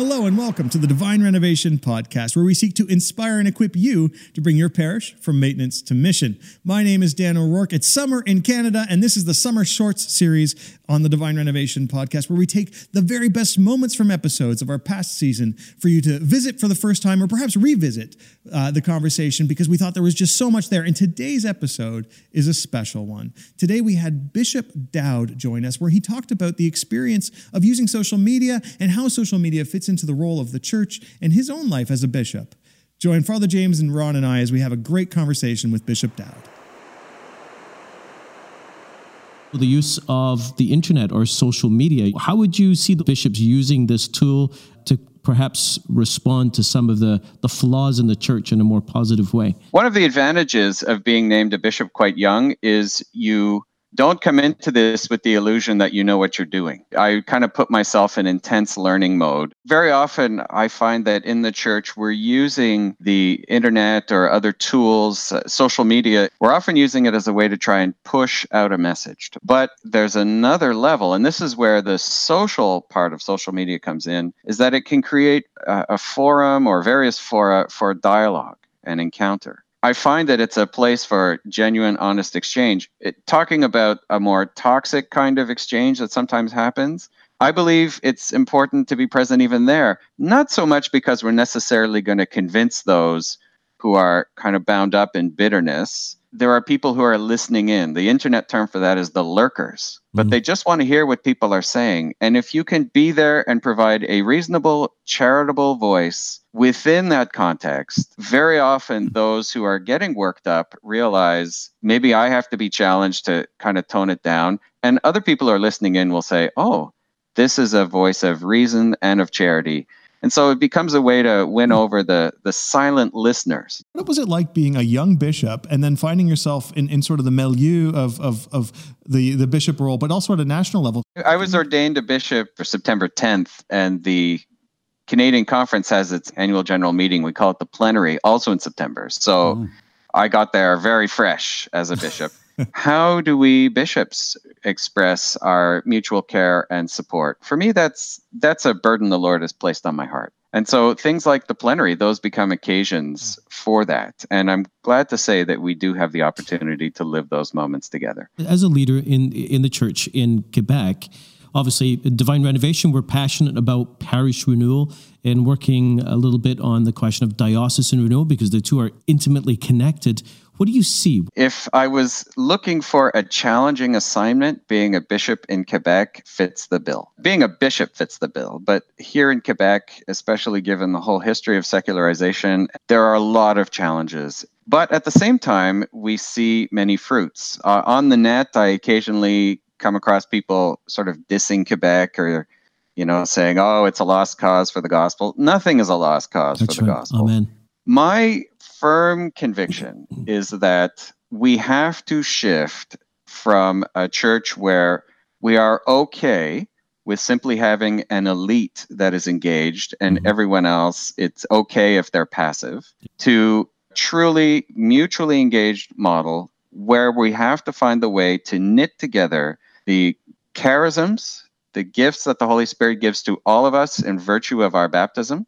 Hello and welcome to the Divine Renovation Podcast, where we seek to inspire and equip you to bring your parish from maintenance to mission. My name is Dan O'Rourke. It's summer in Canada, and this is the Summer Shorts series on the Divine Renovation Podcast, where we take the very best moments from episodes of our past season for you to visit for the first time or perhaps revisit uh, the conversation because we thought there was just so much there. And today's episode is a special one. Today we had Bishop Dowd join us, where he talked about the experience of using social media and how social media fits into the role of the church and his own life as a bishop. Join Father James and Ron and I as we have a great conversation with Bishop Dowd. The use of the internet or social media, how would you see the bishops using this tool to perhaps respond to some of the, the flaws in the church in a more positive way? One of the advantages of being named a bishop quite young is you don't come into this with the illusion that you know what you're doing. I kind of put myself in intense learning mode. Very often, I find that in the church, we're using the internet or other tools, uh, social media, we're often using it as a way to try and push out a message. But there's another level, and this is where the social part of social media comes in, is that it can create a, a forum or various fora for dialogue and encounter. I find that it's a place for genuine, honest exchange. It, talking about a more toxic kind of exchange that sometimes happens, I believe it's important to be present even there. Not so much because we're necessarily going to convince those who are kind of bound up in bitterness. There are people who are listening in. The internet term for that is the lurkers, but mm-hmm. they just want to hear what people are saying. And if you can be there and provide a reasonable, charitable voice within that context, very often those who are getting worked up realize maybe I have to be challenged to kind of tone it down. And other people who are listening in will say, oh, this is a voice of reason and of charity. And so it becomes a way to win over the the silent listeners. What was it like being a young bishop and then finding yourself in, in sort of the milieu of, of, of the, the bishop role, but also at a national level? I was ordained a bishop for September 10th, and the Canadian Conference has its annual general meeting. We call it the plenary, also in September. So oh. I got there very fresh as a bishop. How do we bishops express our mutual care and support? For me, that's that's a burden the Lord has placed on my heart. And so things like the plenary, those become occasions hmm. for that. And I'm glad to say that we do have the opportunity to live those moments together. As a leader in in the church in Quebec, obviously divine renovation we're passionate about parish renewal and working a little bit on the question of diocesan renewal because the two are intimately connected what do you see? If I was looking for a challenging assignment, being a bishop in Quebec fits the bill. Being a bishop fits the bill. But here in Quebec, especially given the whole history of secularization, there are a lot of challenges. But at the same time, we see many fruits. Uh, on the net, I occasionally come across people sort of dissing Quebec or you know, saying, "Oh, it's a lost cause for the gospel." Nothing is a lost cause That's for the right. gospel. Amen. My firm conviction is that we have to shift from a church where we are okay with simply having an elite that is engaged and mm-hmm. everyone else it's okay if they're passive to truly mutually engaged model where we have to find the way to knit together the charisms the gifts that the holy spirit gives to all of us in virtue of our baptism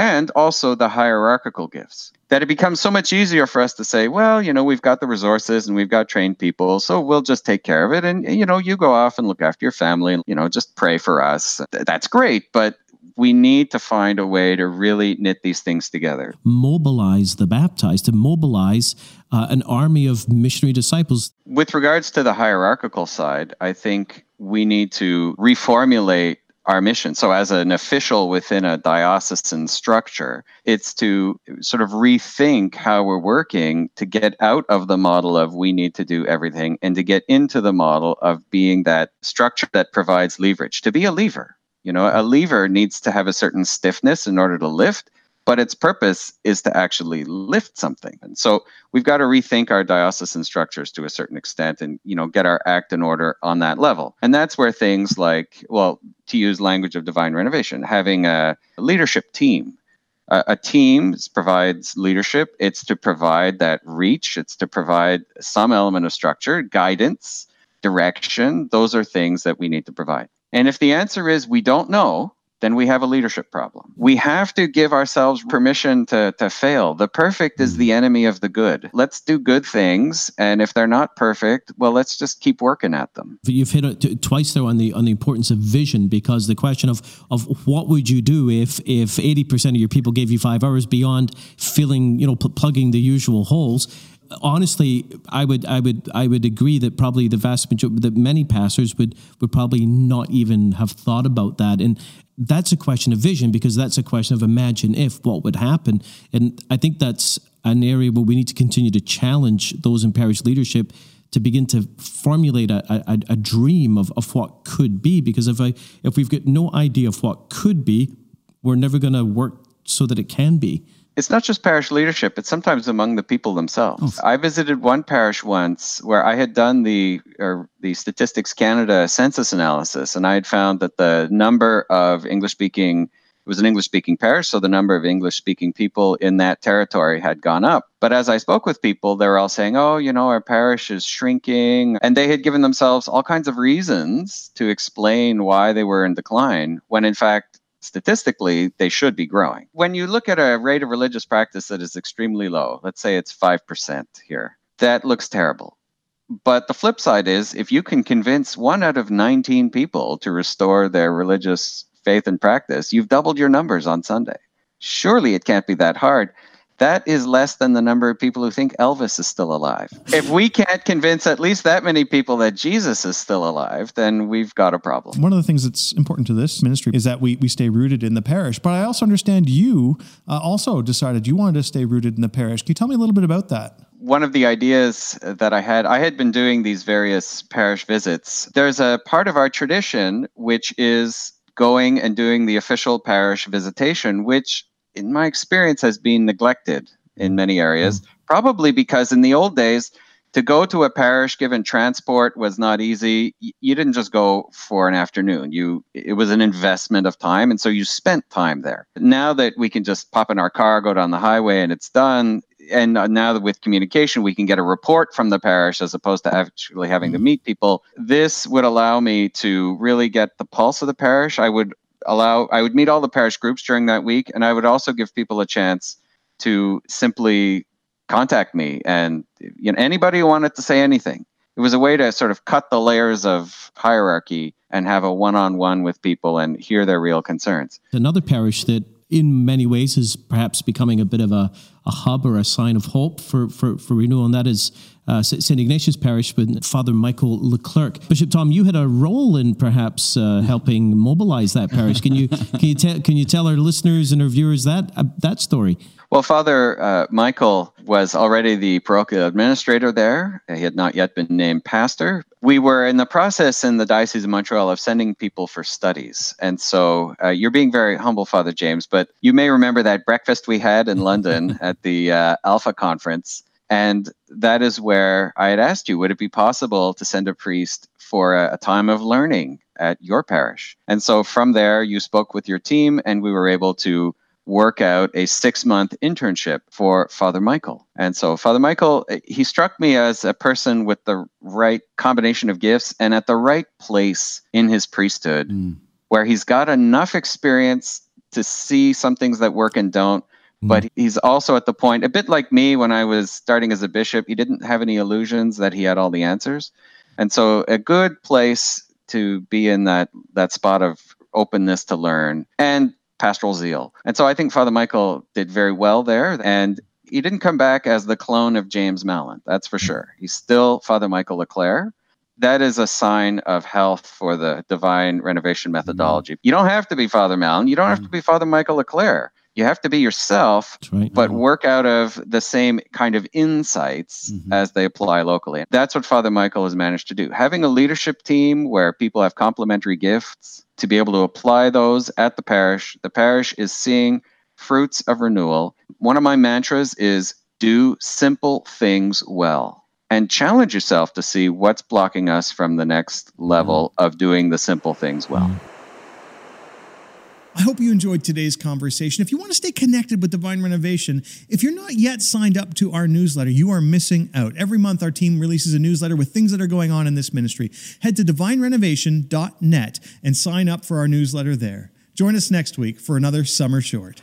and also the hierarchical gifts. That it becomes so much easier for us to say, well, you know, we've got the resources and we've got trained people, so we'll just take care of it. And, you know, you go off and look after your family and, you know, just pray for us. That's great. But we need to find a way to really knit these things together. Mobilize the baptized, to mobilize uh, an army of missionary disciples. With regards to the hierarchical side, I think we need to reformulate our mission. So, as an official within a diocesan structure, it's to sort of rethink how we're working to get out of the model of we need to do everything and to get into the model of being that structure that provides leverage. To be a lever, you know, a lever needs to have a certain stiffness in order to lift but its purpose is to actually lift something. And so we've got to rethink our diocesan structures to a certain extent and you know get our act in order on that level. And that's where things like, well, to use language of divine renovation, having a leadership team. A, a team provides leadership. It's to provide that reach. It's to provide some element of structure, guidance, direction. Those are things that we need to provide. And if the answer is we don't know, then we have a leadership problem. We have to give ourselves permission to, to fail. The perfect is the hmm. enemy of the good. Let's do good things. And if they're not perfect, well, let's just keep working at them. You've hit it twice there on the on the importance of vision because the question of of what would you do if if 80% of your people gave you five hours beyond filling, you know, pl- plugging the usual holes honestly, I would, I would, I would agree that probably the vast majority, that many pastors would would probably not even have thought about that, and that's a question of vision because that's a question of imagine if what would happen, and I think that's an area where we need to continue to challenge those in parish leadership to begin to formulate a, a, a dream of, of what could be. Because if I if we've got no idea of what could be, we're never going to work so that it can be it's not just parish leadership, it's sometimes among the people themselves. Oh. I visited one parish once where I had done the or the Statistics Canada census analysis and I had found that the number of English speaking it was an English speaking parish, so the number of English speaking people in that territory had gone up. But as I spoke with people, they were all saying, oh, you know, our parish is shrinking. And they had given themselves all kinds of reasons to explain why they were in decline, when in fact, statistically, they should be growing. When you look at a rate of religious practice that is extremely low, let's say it's 5% here, that looks terrible. But the flip side is if you can convince one out of 19 people to restore their religious faith and practice, you've doubled your numbers on Sunday. Surely it can't be that hard that is less than the number of people who think Elvis is still alive. If we can't convince at least that many people that Jesus is still alive, then we've got a problem. One of the things that's important to this ministry is that we, we stay rooted in the parish. But I also understand you uh, also decided you wanted to stay rooted in the parish. Can you tell me a little bit about that? one of the ideas that I had, I had been doing these various parish visits. There's a part of our tradition which is going and doing the official parish visitation, which in my experience, has been neglected in many areas. Mm. Probably because in the old days, to go to a parish given transport was not easy you didn't just go for an afternoon you it was an investment of time and so you spent time there now that we can just pop in our car go down the highway and it's done and now that with communication we can get a report from the parish as opposed to actually having to mm. meet people this would allow me to really get the pulse of the parish i would allow I would meet all the parish groups during that week, and I would also give people a chance to simply contact me and you know anybody who wanted to say anything. It was a way to sort of cut the layers of hierarchy and have a one-on-one with people and hear their real concerns. Another parish that in many ways is perhaps becoming a bit of a, a hub or a sign of hope for, for, for renewal, and that is uh, St. Ignatius Parish with Father Michael Leclerc. Bishop Tom, you had a role in perhaps uh, helping mobilize that parish. Can you can you tell can you tell our listeners and our viewers that uh, that story? Well, Father uh, Michael was already the parochial administrator there. He had not yet been named pastor. We were in the process in the Diocese of Montreal of sending people for studies. And so uh, you're being very humble, Father James, but you may remember that breakfast we had in London at the uh, Alpha conference. And that is where I had asked you would it be possible to send a priest for a, a, time of learning at your parish? And so from there, you spoke with your team, and we were able to work out a six month internship for Father Michael. And so, Father Michael, he struck me as a person with the right combination of gifts and at the right place in his priesthood, mm. where he's got enough experience to see some things that work and don't. But he's also at the point, a bit like me when I was starting as a bishop, he didn't have any illusions that he had all the answers. And so, a good place to be in that, that spot of openness to learn and pastoral zeal. And so, I think Father Michael did very well there. And he didn't come back as the clone of James Mallon, that's for sure. He's still Father Michael Leclerc that is a sign of health for the divine renovation methodology. Mm-hmm. You don't have to be Father Mallon. You don't have to be Father Michael Leclerc you have to be yourself, right. but work out of the same kind of insights mm-hmm. as they apply locally. That's what Father Michael has managed to do. Having a leadership team where people have complementary gifts to be able to apply those at the parish, the parish is seeing fruits of renewal. One of my mantras is do simple things well and challenge yourself to see what's blocking us from the next level mm-hmm. of doing the simple things well. Mm-hmm. I hope you enjoyed today's conversation. If you want to stay connected with Divine Renovation, if you're not yet signed up to our newsletter, you are missing out. Every month, our team releases a newsletter with things that are going on in this ministry. Head to divinerenovation.net and sign up for our newsletter there. Join us next week for another Summer Short.